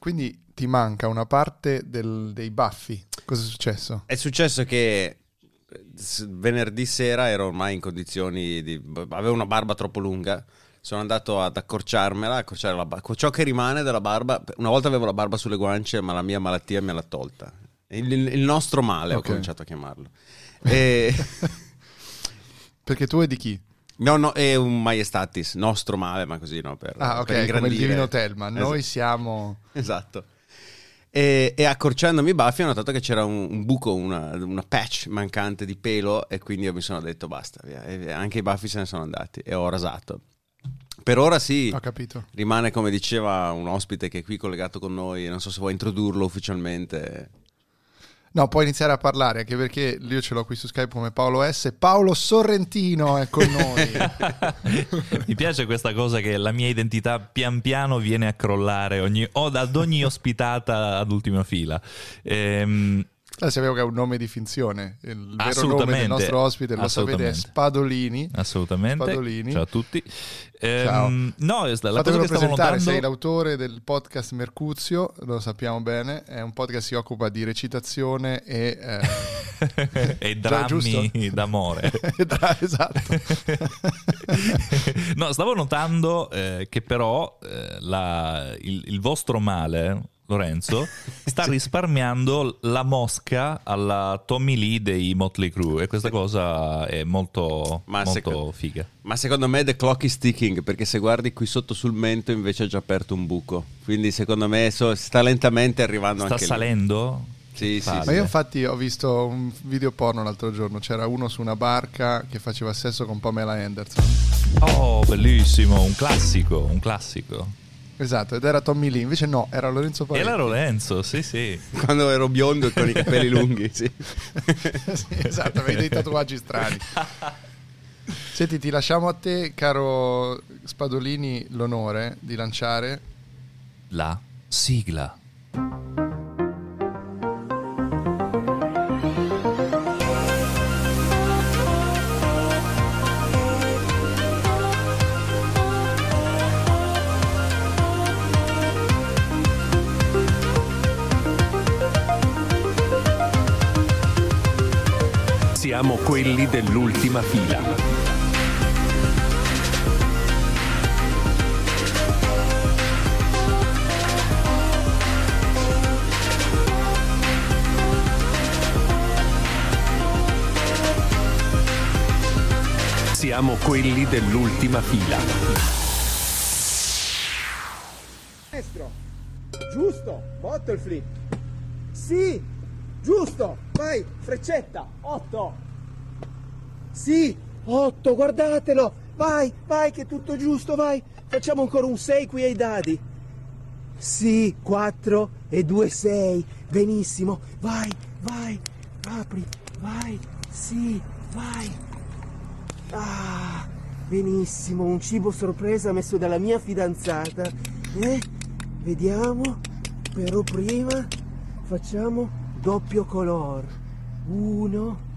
Quindi ti manca una parte del- dei baffi. Cosa è successo? È successo che venerdì sera ero ormai in condizioni di... avevo una barba troppo lunga. Sono andato ad accorciarmela, accorciare la barba. Ciò che rimane della barba, una volta avevo la barba sulle guance, ma la mia malattia me l'ha tolta. Il, il nostro male, Ok. ho cominciato a chiamarlo. E... Perché tu è di chi? No, no, è un maestatis, nostro male, ma così no, per, Ah, per ok, come il. Divino Telma. Noi Esatto. siamo... Esatto. E, e accorciandomi i baffi ho notato che c'era un, un buco, una, una patch mancante di pelo e quindi io mi sono detto basta, via. E anche i baffi se ne sono andati e ho rasato. Per ora sì, Ho capito. rimane come diceva un ospite che è qui collegato con noi, non so se vuoi introdurlo ufficialmente. No, puoi iniziare a parlare, anche perché io ce l'ho qui su Skype come Paolo S. Paolo Sorrentino è con noi. Mi piace questa cosa che la mia identità pian piano viene a crollare ogni, o ad ogni ospitata ad ultima fila. Ehm, Ah, sapevo che è un nome di finzione. Il vero nome del nostro ospite, lo sapete, è. Spadolini. assolutamente. Spadolini. Ciao a tutti. Ehm, Ciao. No, la cosa stavo presentare, notando... sei l'autore del podcast Mercuzio, lo sappiamo bene, è un podcast che si occupa di recitazione e... eh, e Già, drammi d'amore. esatto. no, stavo notando eh, che però eh, la- il, il vostro male, Lorenzo, sta risparmiando la mosca alla Tommy Lee dei Motley Crue e questa cosa è molto, Ma molto secondo- figa. Ma secondo me the clock is ticking perché se guardi qui sotto sul mento invece ha già aperto un buco. Quindi secondo me so- sta lentamente arrivando Sta anche lì. salendo? Sì, sì, Palle. Ma io infatti ho visto un video porno l'altro giorno, c'era uno su una barca che faceva sesso con Pamela Anderson. Oh, bellissimo, un classico, un classico. Esatto, ed era Tommy Lee, invece no, era Lorenzo Paletti. Era Lorenzo, sì, sì. Quando ero biondo e con i capelli lunghi, sì. Sì, esatto, avevi dei tatuaggi strani. Senti, ti lasciamo a te, caro Spadolini, l'onore di lanciare La sigla. Dell'ultima fila. Siamo quelli dell'ultima fila. Destro. Giusto. Bottle flip. Sì. Giusto. Vai. Freccetta. 8. Sì. 8. Guardatelo. Vai. Vai che è tutto giusto. Vai. Facciamo ancora un 6 qui ai dadi. Sì. 4 e 2 6. Benissimo. Vai. Vai. Apri. Vai. Sì. Vai. Ah, benissimo, un cibo sorpresa messo dalla mia fidanzata. Eh? Vediamo, però prima facciamo doppio color. Uno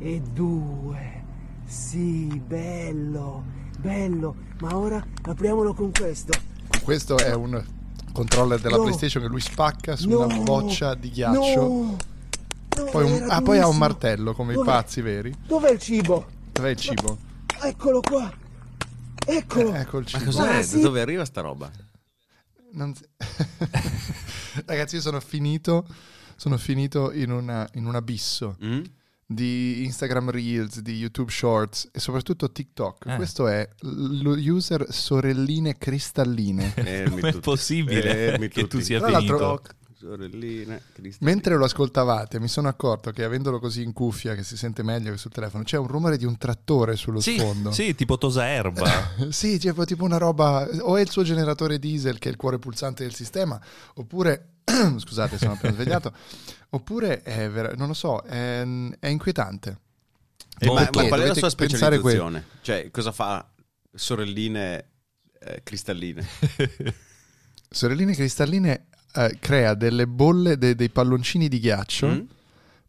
e due. Sì, bello, bello. Ma ora apriamolo con questo. Questo è un controller della No. PlayStation che lui spacca su No. una boccia di ghiaccio. No. No, Poi un- ah, poi ha un martello come Dov'è? i pazzi veri. Dov'è il cibo? Dov'è il cibo? Eccolo qua. Eccolo. Eh, ecco il Ma cibo. cos'è? Ah, sì. Da dove arriva sta roba? Non si- Ragazzi, io sono finito, sono finito in, una- in un abisso Mm? Di Instagram Reels, di YouTube Shorts e soprattutto TikTok. Eh. Questo è lo user sorelline cristalline. Com'è tutti. possibile Fermi che tu sia Tra l'altro- finito? Sorelline, Cristo. Mentre lo ascoltavate mi sono accorto che avendolo così in cuffia che si sente meglio che sul telefono c'è un rumore di un trattore sullo Sì, sfondo. sì, tipo tosa erba. Sì, poi tipo una roba, o è il suo generatore diesel che è il cuore pulsante del sistema, oppure, scusate, sono appena svegliato, oppure è, vera- non lo so, è, è inquietante. Eh, ma, ma qual è la sua specializzazione? Cioè, cosa fa sorelline eh, cristalline? Sorelline cristalline eh, crea delle bolle, de- dei palloncini di ghiaccio, Mm?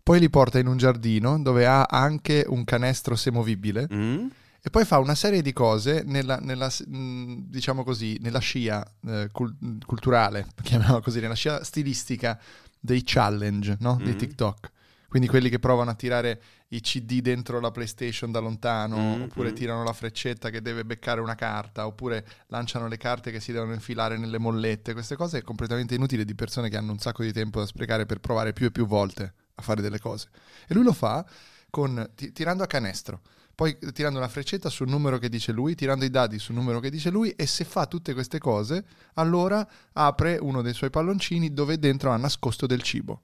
poi li porta in un giardino dove ha anche un canestro semovibile Mm? E poi fa una serie di cose nella, nella, mh, diciamo così, nella scia eh, cul- culturale, chiamiamola così, nella scia stilistica dei challenge, no? Dei Mhm. TikTok. Quindi quelli che provano a tirare i CD dentro la PlayStation da lontano, Mhm. oppure tirano la freccetta che deve beccare una carta, oppure lanciano le carte che si devono infilare nelle mollette. Queste cose è completamente inutile di persone che hanno un sacco di tempo da sprecare per provare più e più volte a fare delle cose. E lui lo fa con, ti- tirando a canestro, poi tirando una freccetta sul numero che dice lui, tirando i dadi sul numero che dice lui e se fa tutte queste cose, allora apre uno dei suoi palloncini dove dentro ha nascosto del cibo.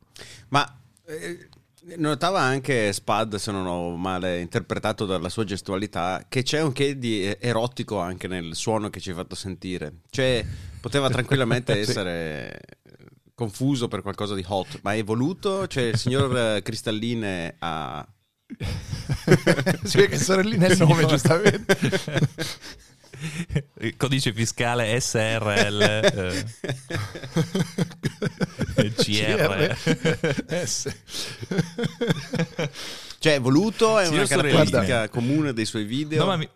Ma eh, notava anche Spad, se non ho male interpretato dalla sua gestualità, che c'è un che di erotico anche nel suono che ci hai fatto sentire. Cioè, poteva tranquillamente Sì. essere confuso per qualcosa di hot, ma è voluto? Cioè, il signor Cristalline ha... si vede che sorellina è il nome, giustamente. Il Codice fiscale SRL eh, CR. S. Cioè, è voluto, è Signor una caratteristica comune dei suoi video. No, ma mi-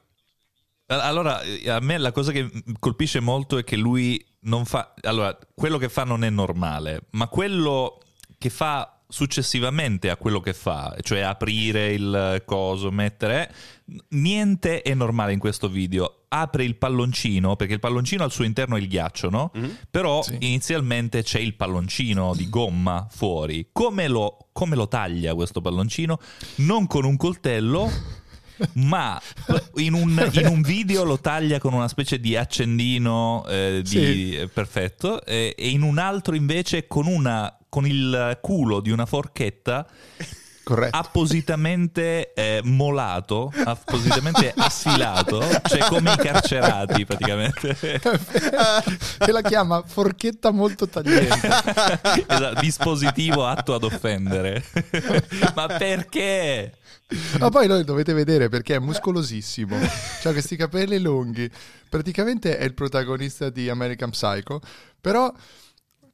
Allora, eh, a me la cosa che colpisce molto è che lui non fa... Allora, quello che fa non è normale, ma quello che fa successivamente a quello che fa, cioè aprire il coso, mettere... Niente è normale in questo video. Apre il palloncino, perché il palloncino al suo interno è il ghiaccio, no? Mhm. Però Sì. inizialmente c'è il palloncino di gomma fuori. Come lo, come lo taglia questo palloncino? Non con un coltello, ma in un, in un video lo taglia con una specie di accendino eh, di- Sì. eh, perfetto e, e in un altro invece con, una, con il culo di una forchetta Corretto. appositamente eh, molato, appositamente affilato, cioè come i carcerati praticamente. e la chiama forchetta molto tagliente. Esatto, dispositivo atto ad offendere. Ma perché? Ma poi lo dovete vedere perché è muscolosissimo. Ha questi capelli lunghi. Praticamente è il protagonista di American Psycho. Però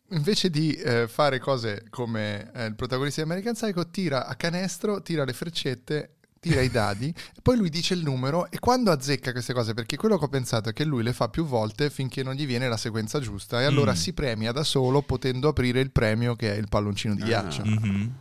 invece di eh, fare cose come eh, il protagonista di American Psycho, tira a canestro, tira le freccette. Tira i dadi e poi lui dice il numero e quando azzecca queste cose, perché quello che ho pensato è che lui le fa più volte finché non gli viene la sequenza giusta e allora Mm. si premia da solo potendo aprire il premio che è il palloncino di Ah. ghiaccio. Mhm.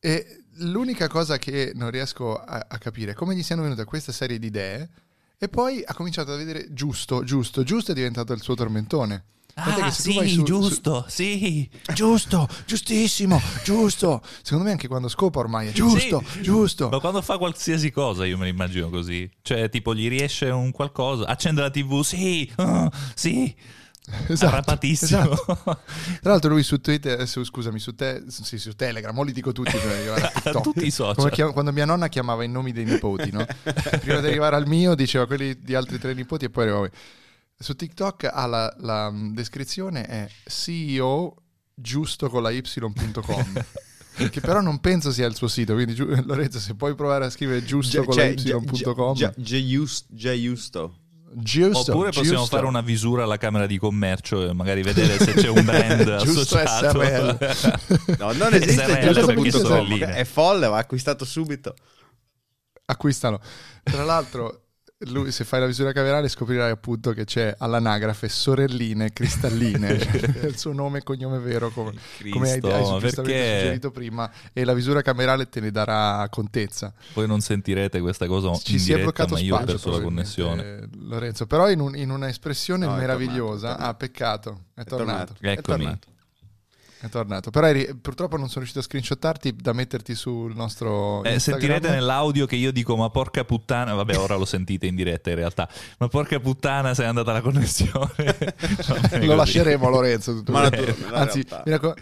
E l'unica cosa che non riesco a, a capire è come gli siano venute questa serie di idee e poi ha cominciato a vedere giusto, giusto, giusto è diventato il suo tormentone. Ah, sì, su- giusto, sì. su- giusto, giustissimo, giusto. Secondo me anche quando scopa ormai è giusto, Sì. giusto. Ma quando fa qualsiasi cosa io me l'immagino così. Cioè, tipo, gli riesce un qualcosa, accende la tv, sì, ah, sì, Esatto, esatto. Tra l'altro lui su Twitter, su- scusami, su, te, sì, su Telegram, li dico tutti di arrivare a TikTok. Tutti i social. Come chiam- quando mia nonna chiamava i nomi dei nipoti, no? Prima di arrivare al mio diceva quelli di altri tre nipoti e poi arrivava. Su TikTok ha la, la, mm, descrizione è CEO giusto con la y.com. che però non penso sia il suo sito, quindi giu- Lorenzo se puoi provare a scrivere giusto con la y.com. Giusto. Giusto, Oppure possiamo giusto. fare una visura alla Camera di Commercio e magari vedere se c'è un brand Giusto associato. No, non esiste SRL giusto perché punto sono com. linee. È folle, va acquistato subito. acquistano. Tra l'altro, lui, se fai la visura camerale scoprirai appunto che c'è all'anagrafe sorelline cristalline, cioè il suo nome e cognome vero come, come hai, Cristo, hai perché? suggerito prima e la visura camerale te ne darà contezza. Poi non sentirete questa cosa Ci in si è diretta, bloccato ma io ho spazio perso la connessione. Lorenzo, però in, un- in una espressione No, è meravigliosa. tornato, è tornato. Ah, peccato, è, È tornato. tornato. È Eccomi. tornato. È tornato. Però eri- purtroppo non sono riuscito a screenshottarti da metterti sul nostro Eh, sentirete nell'audio che io dico ma porca puttana, vabbè ora lo sentite in diretta in realtà, ma porca puttana se è andata la connessione. Lo così. lasceremo a Lorenzo. tutto Ma nella Anzi, mi raccom-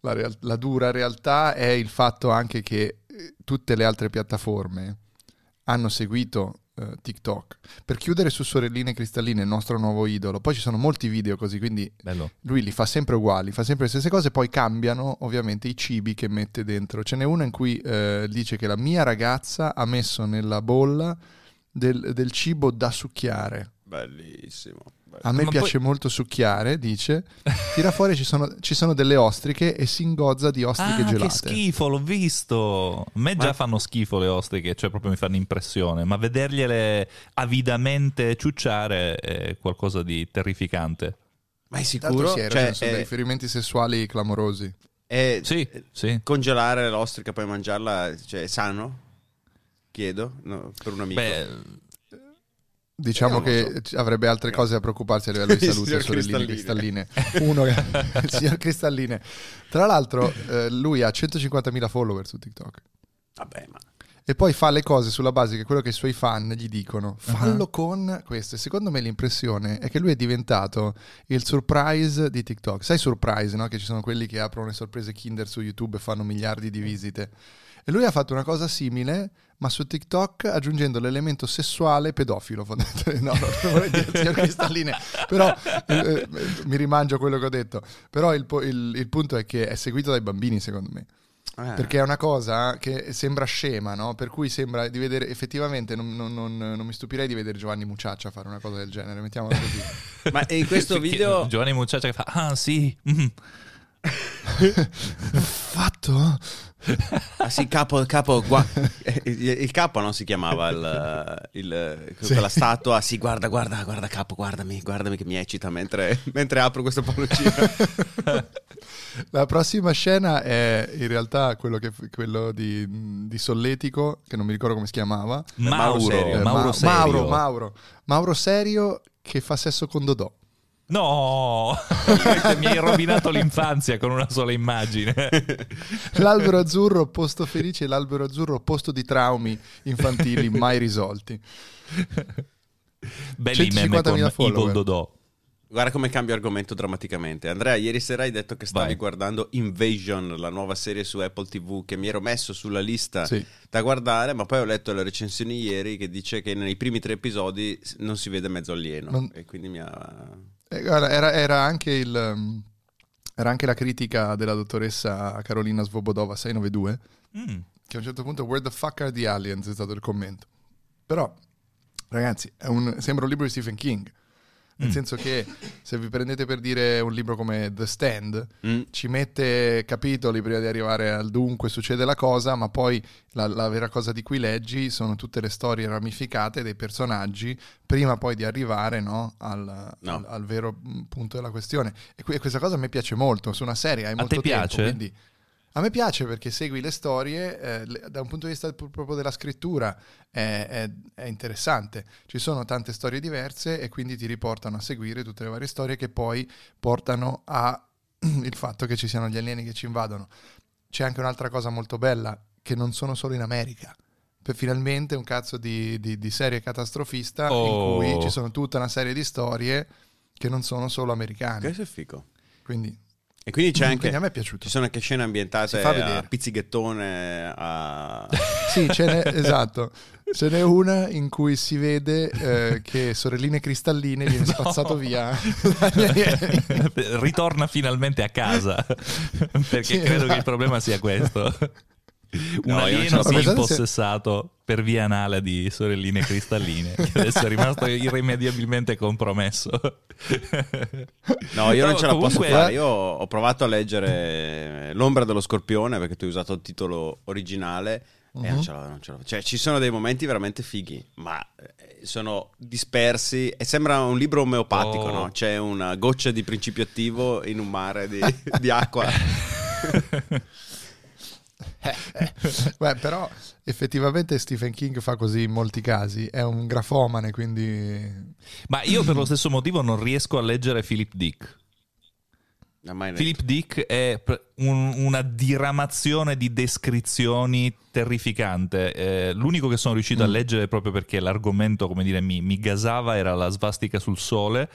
la, real- la dura realtà è il fatto anche che eh, tutte le altre piattaforme hanno seguito eh, TikTok per chiudere su Sorelline Cristalline, il nostro nuovo idolo. Poi ci sono molti video così, quindi Bello. lui li fa sempre uguali, fa sempre le stesse cose, poi cambiano ovviamente i cibi che mette dentro. Ce n'è uno in cui eh, dice che la mia ragazza ha messo nella bolla del, del cibo da succhiare. Bellissimo. A me Ma piace molto succhiare, dice. Tira fuori, ci sono, ci sono delle ostriche e si ingozza di ostriche Ah, che gelate. schifo, l'ho visto. A me già Ma- fanno schifo le ostriche, cioè proprio mi fanno impressione, ma vedergliele avidamente ciucciare è qualcosa di terrificante. Ma è sicuro? sì, Cioè, sono dei è, riferimenti sessuali clamorosi. è- Sì, sì. congelare l'ostrica poi mangiarla, cioè, è sano? Chiedo, no, per un amico. Beh, Diciamo che c- avrebbe altre cose a preoccuparsi a livello di salute, sorelline Cristalline. cristalline. Uno, il signor Cristalline. Tra l'altro, eh, lui ha 150.000 follower su TikTok. Vabbè, ma... E poi fa le cose sulla base che quello che i suoi fan gli dicono. Fallo Uh-huh. con questo. E secondo me l'impressione è che lui è diventato il surprise di TikTok. Sai surprise, no? Che ci sono quelli che aprono le sorprese Kinder su YouTube e fanno miliardi di visite. E lui ha fatto una cosa simile, ma su TikTok aggiungendo l'elemento sessuale pedofilo. No, no, non vorrei dire signor Cristalline, però eh, eh, mi rimangio quello che ho detto. Però il, il- il punto è che è seguito dai bambini, secondo me. Eh. Perché è una cosa che sembra scema, no? Per cui sembra di vedere effettivamente. Non, non- non- non mi stupirei di vedere Giovanni Mucciaccia fare una cosa del genere. Mettiamola così. Ma in questo video... Giovanni Mucciaccia che fa, ah sì, mm. Fatto? Ah sì, capo, capo, gua- il, capo non si chiamava il, il- quella statua. Sì, guarda, guarda, guarda, capo, guardami, guardami che mi eccita mentre, mentre apro questo palloncino. La prossima scena è in realtà quello, che, quello di, di Solletico, che non mi ricordo come si chiamava. Mauro, Serio. Eh, Mauro Ma- Serio. Mauro, Mauro. Mauro Serio che fa sesso con Dodò. No, mi hai rovinato l'infanzia con una sola immagine. L'albero azzurro, posto felice, l'albero azzurro, posto di traumi infantili mai risolti. Belli meme 150.000 con Evil. Dodò. Guarda come cambio argomento drammaticamente. Andrea, ieri sera hai detto che stavi Vai. guardando Invasion, la nuova serie su Apple TV, che mi ero messo sulla lista Sì. da guardare, ma poi ho letto le recensioni ieri che dice che nei primi tre episodi non si vede mezzo alieno. Non- E quindi mi ha... Eh, era, era anche il, um, era anche la critica della dottoressa Carolina Svobodova 692, Mm. che a un certo punto Where the fuck are the aliens è stato il commento. Però, ragazzi, è un- sembra un libro di Stephen King. Nel Mm. senso che se vi prendete per dire un libro come The Stand, Mm. ci mette capitoli prima di arrivare al dunque succede la cosa, ma poi la, la vera cosa di cui leggi sono tutte le storie ramificate dei personaggi prima poi di arrivare no, al, No. al- al vero mm, punto della questione. E, que- questa cosa a me piace molto, su una serie hai A molto te tempo, piace? quindi a me piace perché segui le storie eh, le- da un punto di vista pr- proprio della scrittura è, è- è interessante. Ci sono tante storie diverse e quindi ti riportano a seguire tutte le varie storie che poi portano a il fatto che ci siano gli alieni che ci invadono. C'è anche un'altra cosa molto bella, che non sono solo in America. Per finalmente un cazzo di, di- di serie catastrofista Oh. in cui ci sono tutta una serie di storie che non sono solo americane. Questo è figo. Quindi, E quindi c'è anche... quindi a me è piaciuto. Ci sono anche scene ambientate a pizzighettone, a... Sì, ce n'è, esatto. Ce n'è una in cui si vede eh, che sorelline cristalline viene spazzato via. Ritorna finalmente a casa. Perché Sì, credo che esatto. il problema sia questo. Un No, non ce alieno la si è impossessato per via anale di sorelline cristalline, che adesso è rimasto irrimediabilmente compromesso. No, io non No, ce la comunque- posso fare. Io ho provato a leggere L'ombra dello scorpione perché tu hai usato il titolo originale. E non ce la, non ce la- Cioè, ci sono dei momenti veramente fighi, ma eh, sono dispersi. E sembra un libro omeopatico, Oh. no? C'è una goccia di principio attivo in un mare di, di acqua. Beh, però effettivamente Stephen King fa così in molti casi. È un grafomane, quindi... Ma io per lo stesso motivo non riesco a leggere Philip Dick. Philip Dick è un- una diramazione di descrizioni terrificante. Eh, l'unico che sono riuscito a leggere proprio perché l'argomento, come dire, mi, mi gasava era la svastica sul sole.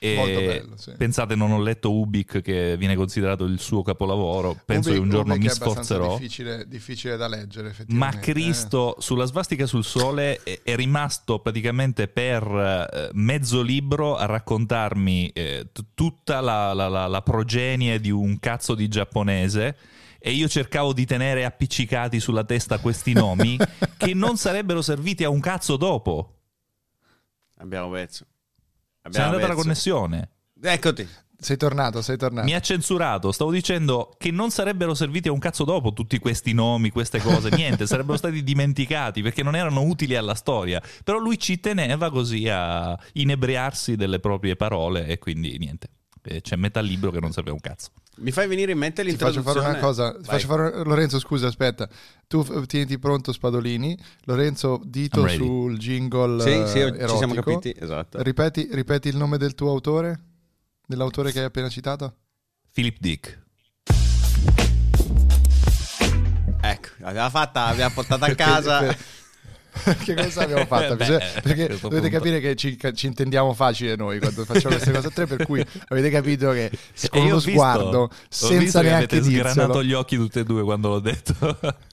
E Molto bello, sì. Pensate, non ho letto Ubik, che viene considerato il suo capolavoro. Penso Ubik- che un giorno Ubik mi è sforzerò. Difficile, difficile da leggere, Ma effettivamente. Cristo, sulla svastica sul sole è, è rimasto praticamente per eh, mezzo libro a raccontarmi eh, t- tutta la, la- la- la progenie di un cazzo di giapponese. E io cercavo di tenere appiccicati sulla testa questi nomi che non sarebbero serviti a un cazzo dopo. Abbiamo pezzo. Se n'è andata la messo- connessione. Eccoti. Sei tornato, sei tornato. Mi ha censurato. Stavo dicendo che non sarebbero serviti a un cazzo dopo tutti questi nomi, queste cose. Niente, sarebbero stati dimenticati perché non erano utili alla storia. Però lui ci teneva così a inebriarsi delle proprie parole e quindi niente. Eh, C'è metà libro che non serve un cazzo. Mi fai venire in mente Ti faccio l'introduzione. fare una cosa. fare- Lorenzo, scusa, aspetta. Tu f- tieniti pronto, Spadolini. Lorenzo, dito sul jingle Sì, sì, eh, ci siamo erotico. capiti. Esatto. Ripeti, ripeti il nome del tuo autore? Dell'autore che hai appena citato? Philip Dick. Ecco, l'abbiamo fatta, l'abbiamo portata a casa. che cosa abbiamo fatto? Beh, Bisogna- a perché dovete punto. capire che ci, ci intendiamo facile noi quando facciamo queste cose a tre, per cui avete capito che con uno ho visto- sguardo, ho senza neanche avete sgranato dirlo. gli occhi tutti e due quando l'ho detto.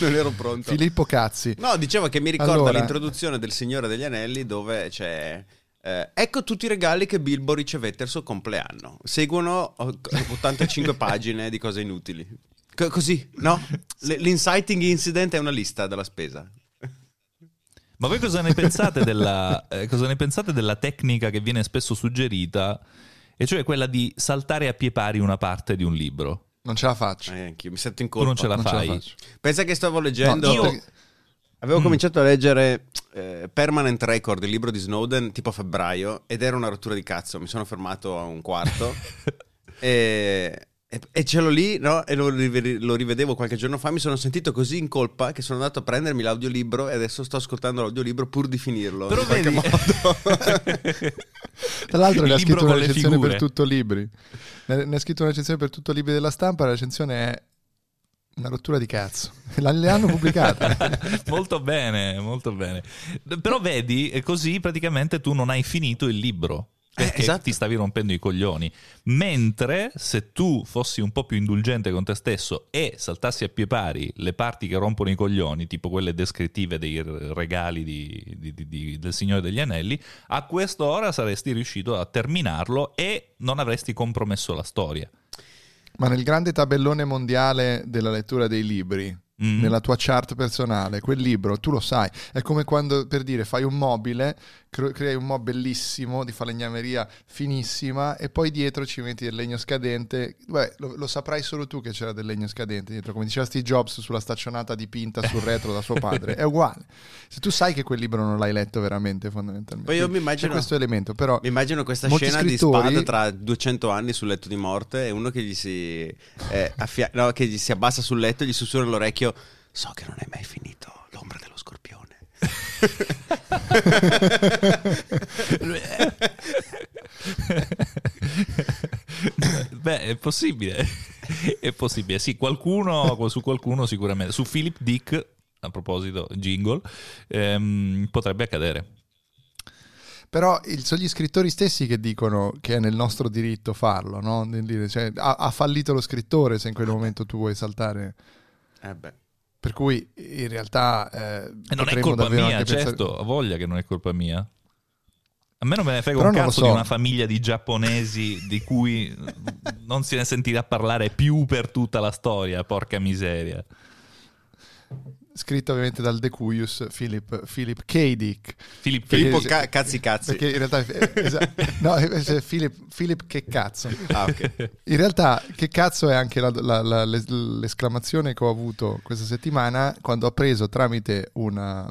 non ero pronto. Filippo Cazzi. No, dicevo che mi ricorda Allora- l'introduzione del Signore degli Anelli dove c'è... eh, ecco tutti i regali che Bilbo ricevette al suo compleanno. Seguono oh, 85 pagine di cose inutili. Co- così, no? L- L'inciting incident è una lista della spesa. Ma voi cosa ne pensate della, eh, cosa ne pensate della tecnica che viene spesso suggerita, e cioè quella di saltare a pie pari una parte di un libro? Non ce la faccio. Eh, anch'io mi sento in Tu colpa. non ce la non ce la fai. faccio. Pensa che stavo leggendo... No, io- perché- Avevo Mm. cominciato a leggere eh, Permanent Record, il libro di Snowden, tipo a febbraio, ed era una rottura di cazzo. Mi sono fermato a un quarto e, e- e ce l'ho lì, no? E lo, rive- lo rivedevo qualche giorno fa. Mi sono sentito così in colpa che sono andato a prendermi l'audiolibro e adesso sto ascoltando l'audiolibro pur di finirlo. Però in qualche vedi- Tra l'altro ne ha scritto con una recensione per tutto libri. Ne ne ha scritto una recensione per tutto libri della stampa, la recensione è una rottura di cazzo. La- Le hanno pubblicate. molto bene, molto bene. Però vedi, così praticamente tu non hai finito il libro. Perché Eh, esatto. ti stavi rompendo i coglioni. Mentre se tu fossi un po' più indulgente con te stesso e saltassi a pie pari le parti che rompono i coglioni, tipo quelle descrittive dei regali di- di- di- del Signore degli Anelli, a quest'ora saresti riuscito a terminarlo e non avresti compromesso la storia. Ma nel grande tabellone mondiale della lettura dei libri, Mm. nella tua chart personale, quel libro, tu lo sai, è come quando per dire fai un mobile, crei un mo bellissimo di falegnameria finissima e poi dietro ci metti del legno scadente. Beh, lo, lo saprai solo tu che c'era del legno scadente dietro, come diceva Steve Jobs sulla staccionata dipinta sul retro da suo padre. È uguale. Se tu sai che quel libro non l'hai letto veramente, fondamentalmente. Poi io mi immagino- questo elemento, però Mi immagino questa scena di spada tra 200 anni sul letto di morte e uno che gli si, eh, affia- no, che gli si abbassa sul letto e gli sussurra all'orecchio so che non hai mai finito l'ombra dello scorpione. Beh, è possibile. è possibile. Sì, qualcuno, su qualcuno sicuramente. Su Philip Dick, a proposito, jingle, ehm, potrebbe accadere. Però il- sono gli scrittori stessi che dicono che è nel nostro diritto farlo, no? Cioè, ha, ha fallito lo scrittore se in quel momento tu vuoi saltare. Eh beh. Per cui in realtà... eh, E non è colpa mia, pensare- certo, ho voglia che non è colpa mia. A me non me ne frega Però un cazzo so. di una famiglia di giapponesi di cui non si ne sentirà parlare più per tutta la storia, porca miseria. Scritto ovviamente dal Decuius Philip, Philip K. Dick. Perché- Filippo ca- cazzi cazzi. Perché in realtà... eh, esa- no, eh, eh, Philip, Philip che cazzo. Ah, ok. In realtà, che cazzo è anche la- la- la- l'es- l'esclamazione che ho avuto questa settimana quando ho preso tramite una,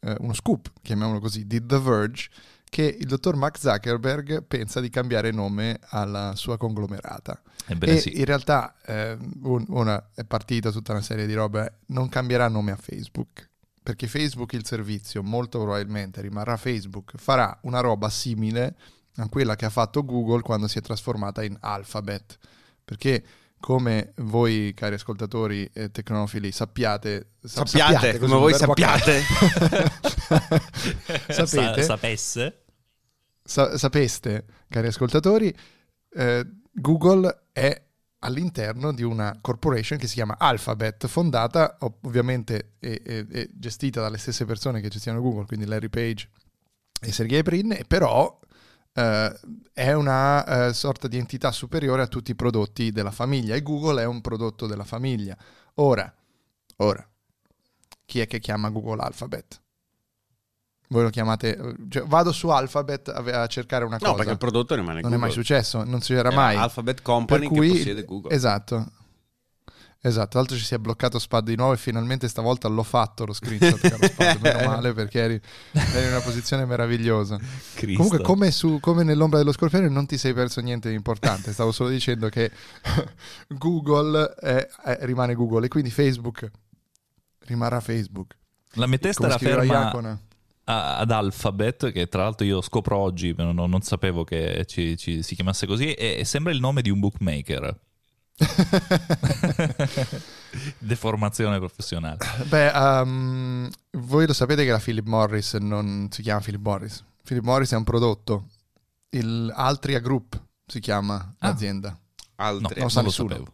eh, uno scoop, chiamiamolo così, di The Verge, che il dottor Mark Zuckerberg pensa di cambiare nome alla sua conglomerata. Ebbene e sì. in realtà eh, un- una, è partita tutta una serie di robe, non cambierà nome a Facebook. Perché Facebook il servizio molto probabilmente rimarrà Facebook, farà una roba simile a quella che ha fatto Google quando si è trasformata in Alphabet. Perché come voi cari ascoltatori eh, tecnofili sappiate, sa- Sappiate, così come voi sappiate. sapete, Sa- sapesse? Sa- sapeste, cari ascoltatori, eh, Google è all'interno di una corporation che si chiama Alphabet, fondata ov- ovviamente e, e- e gestita dalle stesse persone che gestiscono Google, quindi Larry Page e Sergey Brin, però eh, è una eh, sorta di entità superiore a tutti i prodotti della famiglia e Google è un prodotto della famiglia. Ora, ora, chi è che chiama Google Alphabet? Voi lo chiamate... cioè, vado su Alphabet a, a cercare una No, cosa. perché il prodotto rimane non è mai Google. successo, non si era Era mai. Alphabet Company Per cui- che possiede Google. Esatto. Esatto, tra l'altro ci si è bloccato Spad di nuovo e finalmente stavolta l'ho fatto lo screenshot, caro Spad, meno male perché eri, eri in una posizione meravigliosa. Cristo. Comunque come, su- come nell'ombra dello scorpione non ti sei perso niente di importante, stavo solo dicendo che Google è- è- rimane Google e quindi Facebook rimarrà Facebook. La mia testa era ferma Iacona. Ad Alphabet, che tra l'altro io scopro oggi, non, non sapevo che ci- ci- si chiamasse così, e, sembra il nome di un bookmaker. Deformazione professionale. Beh, um, voi lo sapete che la Philip Morris non si chiama Philip Morris. Philip Morris è un prodotto. Il Altria Group si chiama Ah. l'azienda. No, Altre. non non, lo sapevo.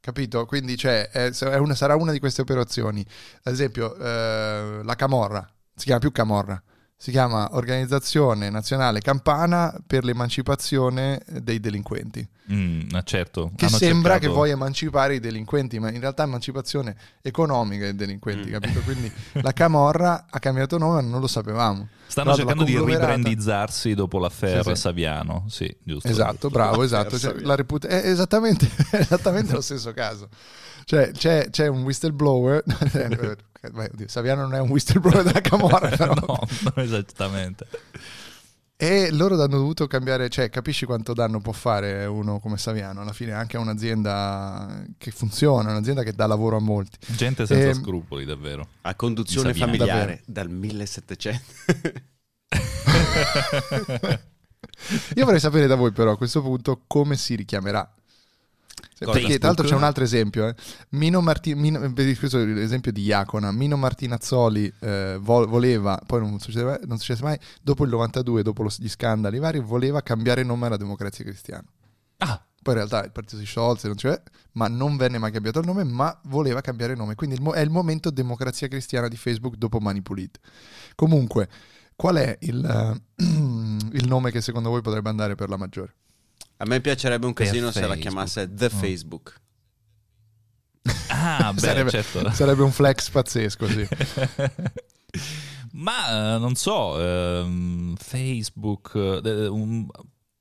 Capito? Quindi cioè, è- è una- sarà una di queste operazioni. Ad esempio, eh, la Camorra si chiama più Camorra, si chiama Organizzazione Nazionale Campana per l'emancipazione dei delinquenti. Mm, ma certo. Che hanno sembra cercato- che voglia emancipare i delinquenti, ma in realtà è emancipazione economica dei delinquenti, Mm. capito? Quindi la Camorra ha cambiato nome, ma non lo sapevamo. Stanno l'altro cercando di ribrandizzarsi dopo l'affair Sì, sì. Saviano. Sì, giusto. Esatto, bravo, esatto. Cioè, reputa- è esattamente, è esattamente lo stesso caso. Cioè, c'è, c'è un whistleblower. Beh, oddio, Saviano non è un whistleblower della Camorra, però. no, non esattamente. E loro hanno dovuto cambiare, cioè, capisci quanto danno può fare uno come Saviano? Alla fine anche a un'azienda che funziona, un'azienda che dà lavoro a molti. Gente senza Ehm, scrupoli, davvero. A conduzione Saviano. familiare Davvero. dal 1700. Io vorrei sapere da voi, però, a questo punto come si richiamerà. Perché tra l'altro c'è un altro esempio. eh. Mino Marti- Mino- questo è l'esempio di Iacona. Mino Martinazzoli eh, vo- voleva, poi non successe, non successe mai, dopo il 92, dopo lo- gli scandali vari, voleva cambiare nome alla democrazia cristiana. Ah, Poi in realtà il partito si sciolse, non c'è, ma non venne mai cambiato il nome, ma voleva cambiare nome. Quindi il mo- è il momento democrazia cristiana di Facebook dopo Mani Pulite. Comunque, qual è il, eh, il nome che secondo voi potrebbe andare per la maggiore? A me piacerebbe un casino se la chiamasse The Oh. Facebook. ah beh, sarebbe, certo. sarebbe un flex pazzesco, sì. Ma eh, non so, ehm, Facebook, eh, un-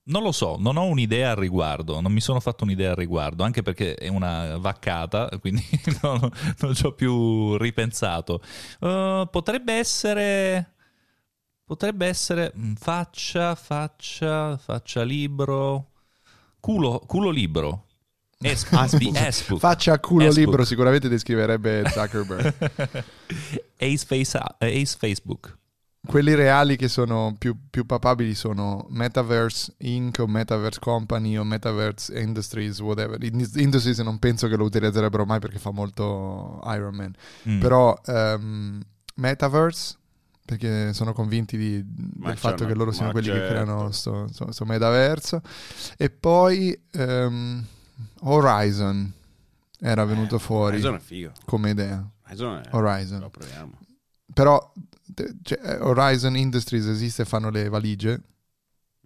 non lo so, non ho un'idea al riguardo, non mi sono fatto un'idea al riguardo, anche perché è una vaccata, quindi non, non ci ho più ripensato. Eh, potrebbe essere, potrebbe essere mm, faccia, faccia, faccia libro, culo, culo libro. Esbook, di Esbook. Faccia a culo Facebook. libro sicuramente descriverebbe Zuckerberg. Ace, Face- Ace Facebook. Quelli reali che sono più, più papabili sono Metaverse Inc. o Metaverse Company o Metaverse Industries, whatever. Ind- Industries non penso che lo utilizzerebbero mai perché fa molto Iron Man. Mm. Però ehm, Metaverse, perché sono convinti di- del fatto che loro siano quelli che certo. creano sto, sto- sto metaverso. E poi ehm, Horizon era venuto fuori Horizon è figo. come idea. Horizon è... Horizon. Lo proviamo. Però cioè, eh, Horizon Industries esiste, fanno le valigie.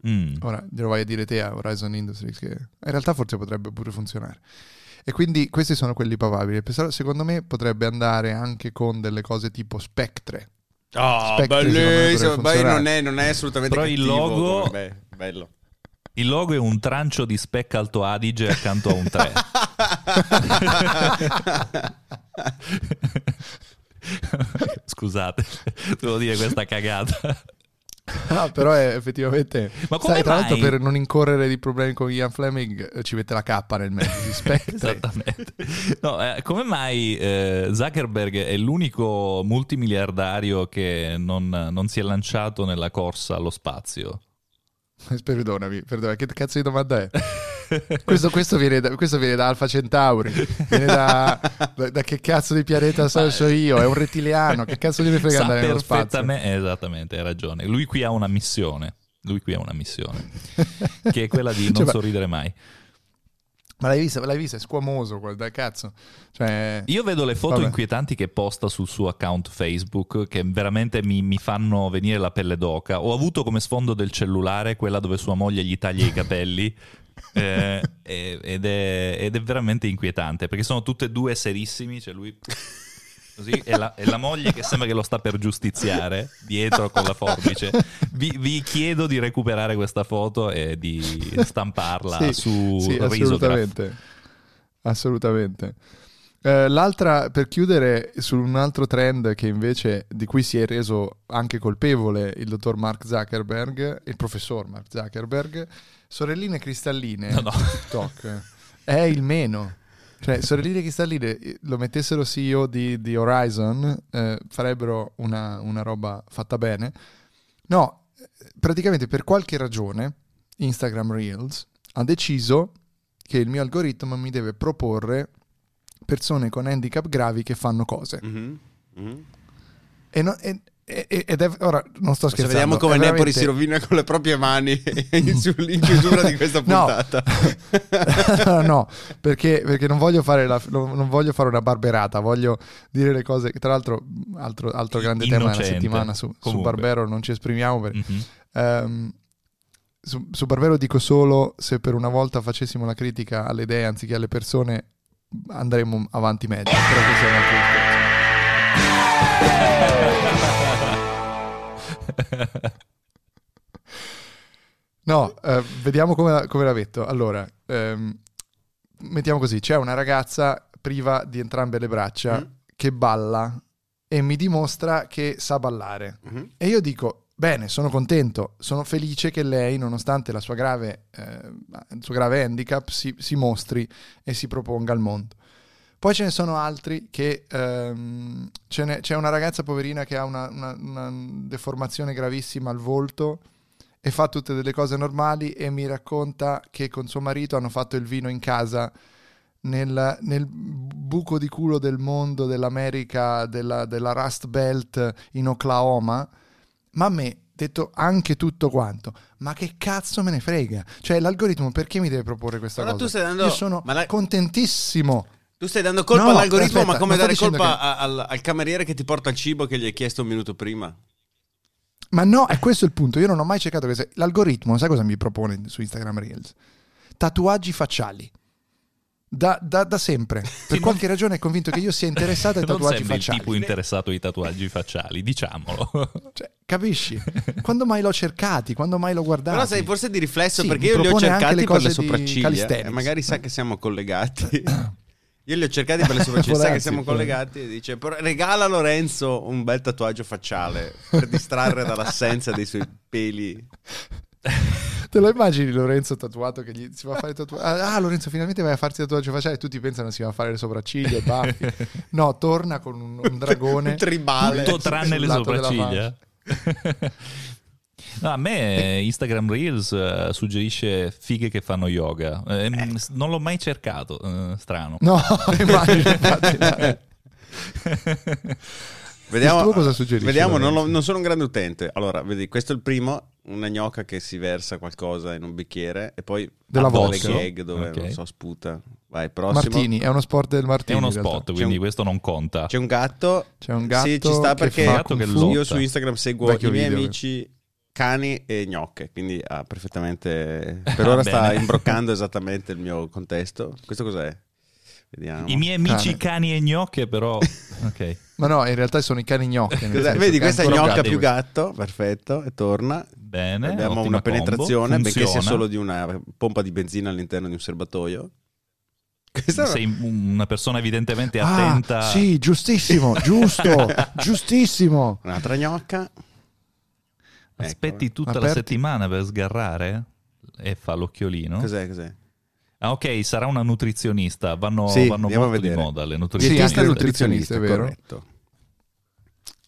Mm. Ora glielo vai a dire te a Horizon Industries che in realtà forse potrebbe pure funzionare. E quindi questi sono quelli. Però Secondo me potrebbe andare anche con delle cose tipo Spectre. Oh, Spectre, me, bellissimo. funzionare. non è, non è assolutamente Però il cattivo logo- come- beh, bello. Il logo è un trancio di Spec Alto Adige accanto a un 3. Scusate, devo dire questa cagata. Ah, però è effettivamente... Ma come Sai, tra l'altro per non incorrere di problemi con Ian Fleming eh, ci mette la K nel mezzo. Esattamente. No, eh, come mai eh, Zuckerberg è l'unico multimiliardario che non, non si è lanciato nella corsa allo spazio? Perdonami, perdonami, che cazzo di domanda è? Questo, questo viene da, questo viene da Alfa Centauri, viene da, da- da che cazzo di pianeta so, so io, è un rettiliano, che cazzo gli frega andare nello spazio? perfettamente, esattamente, hai ragione. Lui qui ha una missione. Lui qui ha una missione, che è quella di non Cioè, sorridere mai. Ma l'hai vista? L'hai vista? È squamoso, guarda, cazzo. Cioè, Io vedo le foto Vabbè. inquietanti che posta sul suo account Facebook che veramente mi, mi fanno venire la pelle d'oca. Ho avuto come sfondo del cellulare quella dove sua moglie gli taglia i capelli. eh, ed, è, ed è veramente inquietante perché sono tutte e due serissimi. Cioè lui Così, e, la, e la moglie che sembra che lo sta per giustiziare dietro con la forbice. Vi, vi chiedo di recuperare questa foto e di stamparla Sì, su sì, assolutamente. Assolutamente. Eh, l'altra, per chiudere, su un altro trend che invece di cui si è reso anche colpevole il dottor Mark Zuckerberg, il professor Mark Zuckerberg, sorelline cristalline No, no. TikTok è il meno. Cioè, sorelline cristalline lo mettessero CEO di, di Horizon, eh, farebbero una, una roba fatta bene. No, praticamente per qualche ragione Instagram Reels ha deciso che il mio algoritmo mi deve proporre persone con handicap gravi che fanno cose. Mhm, mhm. E no- e- ed è, ora non sto scherzando. vediamo come è Nepori veramente- si rovina con le proprie mani in, su- in chiusura di questa No. puntata. no, perché, perché non, voglio fare la- non voglio fare una barberata, voglio dire le cose. Tra l'altro, altro, altro grande tema della Innocente. settimana su, su. Barbero, non ci esprimiamo. per- Mhm. Ehm, su, su Barbero dico solo se per una volta facessimo la critica alle idee anziché alle persone andremo avanti meglio. Però questo è un altro discorso. No, eh, vediamo come, come la metto. Allora, ehm, mettiamo così: c'è una ragazza priva di entrambe le braccia Mm. che balla e mi dimostra che sa ballare. Mhm. E io dico: Bene, sono contento, sono felice che lei, nonostante la sua grave, eh, il suo grave handicap, si, si mostri e si proponga al mondo. Poi ce ne sono altri che ehm, n'è- c'è una ragazza poverina che ha una, una- una deformazione gravissima al volto e fa tutte delle cose normali e mi racconta che con suo marito hanno fatto il vino in casa nel, nel buco di culo del mondo dell'America, della, della Rust Belt in Oklahoma. Ma a me, detto anche tutto quanto, ma che cazzo me ne frega? Cioè l'algoritmo perché mi deve proporre questa Però cosa? tu stai dando- Io sono la- contentissimo. Tu stai dando colpa No, all'algoritmo, aspetta, ma come non dare colpa che- al, al cameriere che ti porta il cibo che gli hai chiesto un minuto prima? Ma no, è questo il punto. Io non ho mai cercato questo. L'algoritmo, sai cosa mi propone su Instagram Reels? Tatuaggi facciali. Da, da- da sempre. Per non- qualche ragione è convinto che io sia interessato ai non tatuaggi sembri il facciali. tipo interessato ai tatuaggi facciali, diciamolo. Cioè, capisci? Quando mai l'ho cercati? Quando mai l'ho guardato? Però sai, forse di riflesso, Sì, perché io li ho cercati le per le sopracciglia. magari sa che siamo collegati. Io li ho cercati per le sopracciglia, Può sa che siamo collegati e dice "Però regala a Lorenzo un bel tatuaggio facciale per distrarre dall'assenza dei suoi peli. Te lo immagini Lorenzo tatuato che gli si va a fare tatuaggio? Ah, Lorenzo, finalmente vai a farsi tatuaggio facciale e tutti pensano si va a fare le sopracciglia, i baffi. No, torna con un, un dragone. Un tribale. Tutto tranne le sopracciglia. No, a me Instagram Reels eh, suggerisce fighe che fanno yoga. Eh, mm, Non l'ho mai cercato, eh, strano. No, immagino, infatti. dai. Vediamo, cosa suggerisce, Vediamo, non, lo- non sono un grande utente. Allora, vedi, questo è il primo, una gnocca che si versa qualcosa in un bicchiere e poi Della vodka. gag dove, Ok. non so, sputa. Vai, prossimo. Martini, è uno sport del È Martini. uno in realtà. spot, quindi un- questo non conta. C'è un gatto. C'è un gatto Sì, ci sta che perché io su Instagram seguo Vecchio i miei video. amici cani e gnocche, quindi ha perfettamente... Per ora sta imbroccando esattamente il mio contesto. Questo cos'è? Vediamo. I miei amici Cane. cani e gnocche, però... Ok. Ma no, in realtà sono i cani senso Vedi, questa è gnocca gatto più gatto, perfetto, e torna. Bene, Abbiamo una combo. penetrazione, benché sia solo di una pompa di benzina all'interno di un serbatoio. Questa Sei una persona evidentemente Ah, attenta. sì, giustissimo, giusto, giustissimo. Un'altra gnocca. Aspetti Ecco. tutta la Aperti. settimana per sgarrare e fa l'occhiolino. Cos'è, cos'è? Ah, ok, sarà una nutrizionista. Vanno, Sì, vanno molto di moda le Sì, nutrizioniste. anche nutrizionista, è vero. corretto.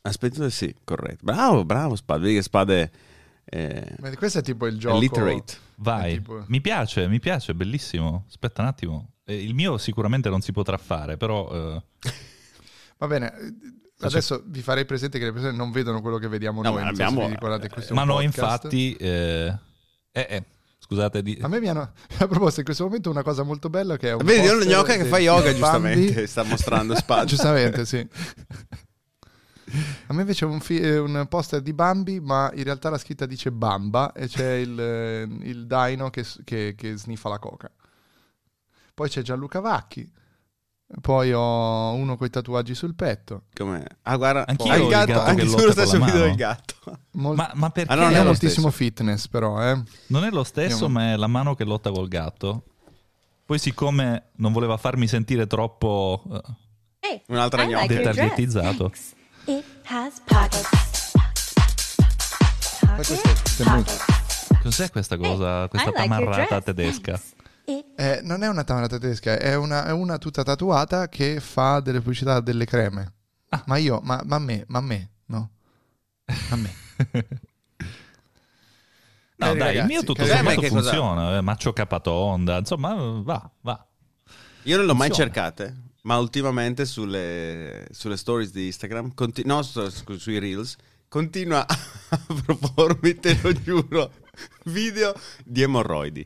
Aspetta, sì, corretto. Bravo, bravo Spade. Vedi che Spade Ma Questo è tipo il gioco. literate. Vai, tipo- mi piace, mi piace, bellissimo. Aspetta un attimo. Eh, il mio sicuramente non si potrà fare, però... eh, Va bene, eh, adesso vi farei presente che le persone non vedono quello che vediamo No, noi. ma so abbiamo- un ma noi infatti... eh, eh, eh, scusate, di... A me mi hanno, mi hanno proposto in questo momento una cosa molto bella che è un Vedi, poster gnocca che fa yoga, giustamente. Bambi. Sta mostrando Spade. Giustamente, sì. A me invece è un, fi- è un poster di Bambi, ma in realtà la scritta dice Bamba e c'è il, eh, il dino che, che- che sniffa la coca. Poi c'è Gianluca Vacchi Poi ho uno con i tatuaggi sul petto. Come? Ah, guarda, Anch'io ah, il ho il gatto, gatto anche che tu lotta lo stesso video del gatto. Mol- Ma, ma perché? Ah, no, non è è lo moltissimo stesso. fitness, però, eh. Non è lo stesso, Io- ma è la mano che lotta col gatto. Poi, siccome non voleva farmi sentire troppo eh, Hey, Un'altra I like gnocca. your dress. detargetizzato, It has pockets. è Pockets. cos'è questa cosa, Hey, questa like tamarrata tedesca? Thanks. Eh, non è una tamarata tedesca, è una, è una tutta tatuata che fa delle pubblicità delle creme. Ah. Ma io, ma, ma a me, ma a me, no? A me. No, Cari dai, il ragazzi, mio tutto sommato. Che funziona. eh, Maccio capatonda, insomma, va, va. Io non l'ho mai Funziona. cercate, ma ultimamente sulle, sulle stories di Instagram, conti- no, su- su- sui reels, continua a propormi, te lo giuro, video di emorroidi.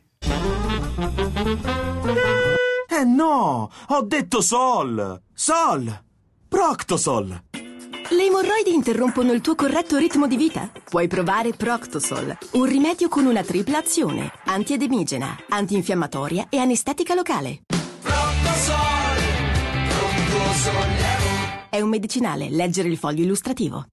Eh no, ho detto Sol! Sol! Proctosol! Le emorroidi interrompono il tuo corretto ritmo di vita? Puoi provare Proctosol, un rimedio con una tripla azione, antiedemigena, antinfiammatoria e anestetica locale. È un medicinale, leggere il foglio illustrativo.